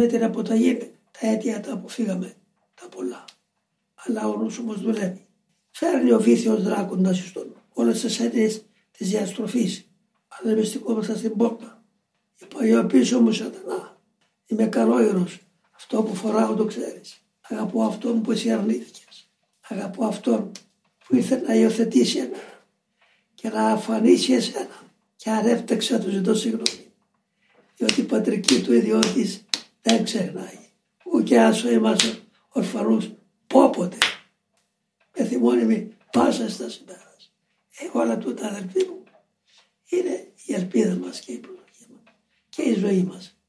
Με την αποταγή τα αίτια τα αποφύγαμε τα πολλά. Αλλά ο νους όμως δουλεύει. Φέρνει ο βήθιος δράκοντας στον όλες τις αίτιες της διαστροφής. Αλλά εμείς στηκόμαστε στην πόρτα. Είπα, πίσω μου σατανά. Είμαι καλόιρος. Αυτό που φοράω το ξέρεις. Αγαπώ αυτόν που εσύ αρνήθηκες. Αγαπώ αυτόν που ήρθε να υιοθετήσει εμένα και να αφανίσει εσένα. Και αρέφτεξα του ζητώ συγγνώμη. Διότι η πατρική του ιδιώτης δεν ξεχνάει. Ούτε άσο είμαστε ορφανούς πόποτε. Με θυμώνει πάσα στα σημέρα. Ε, όλα τούτα αδελφοί μου είναι η ελπίδα μας και η προσοχή μας και η ζωή μας.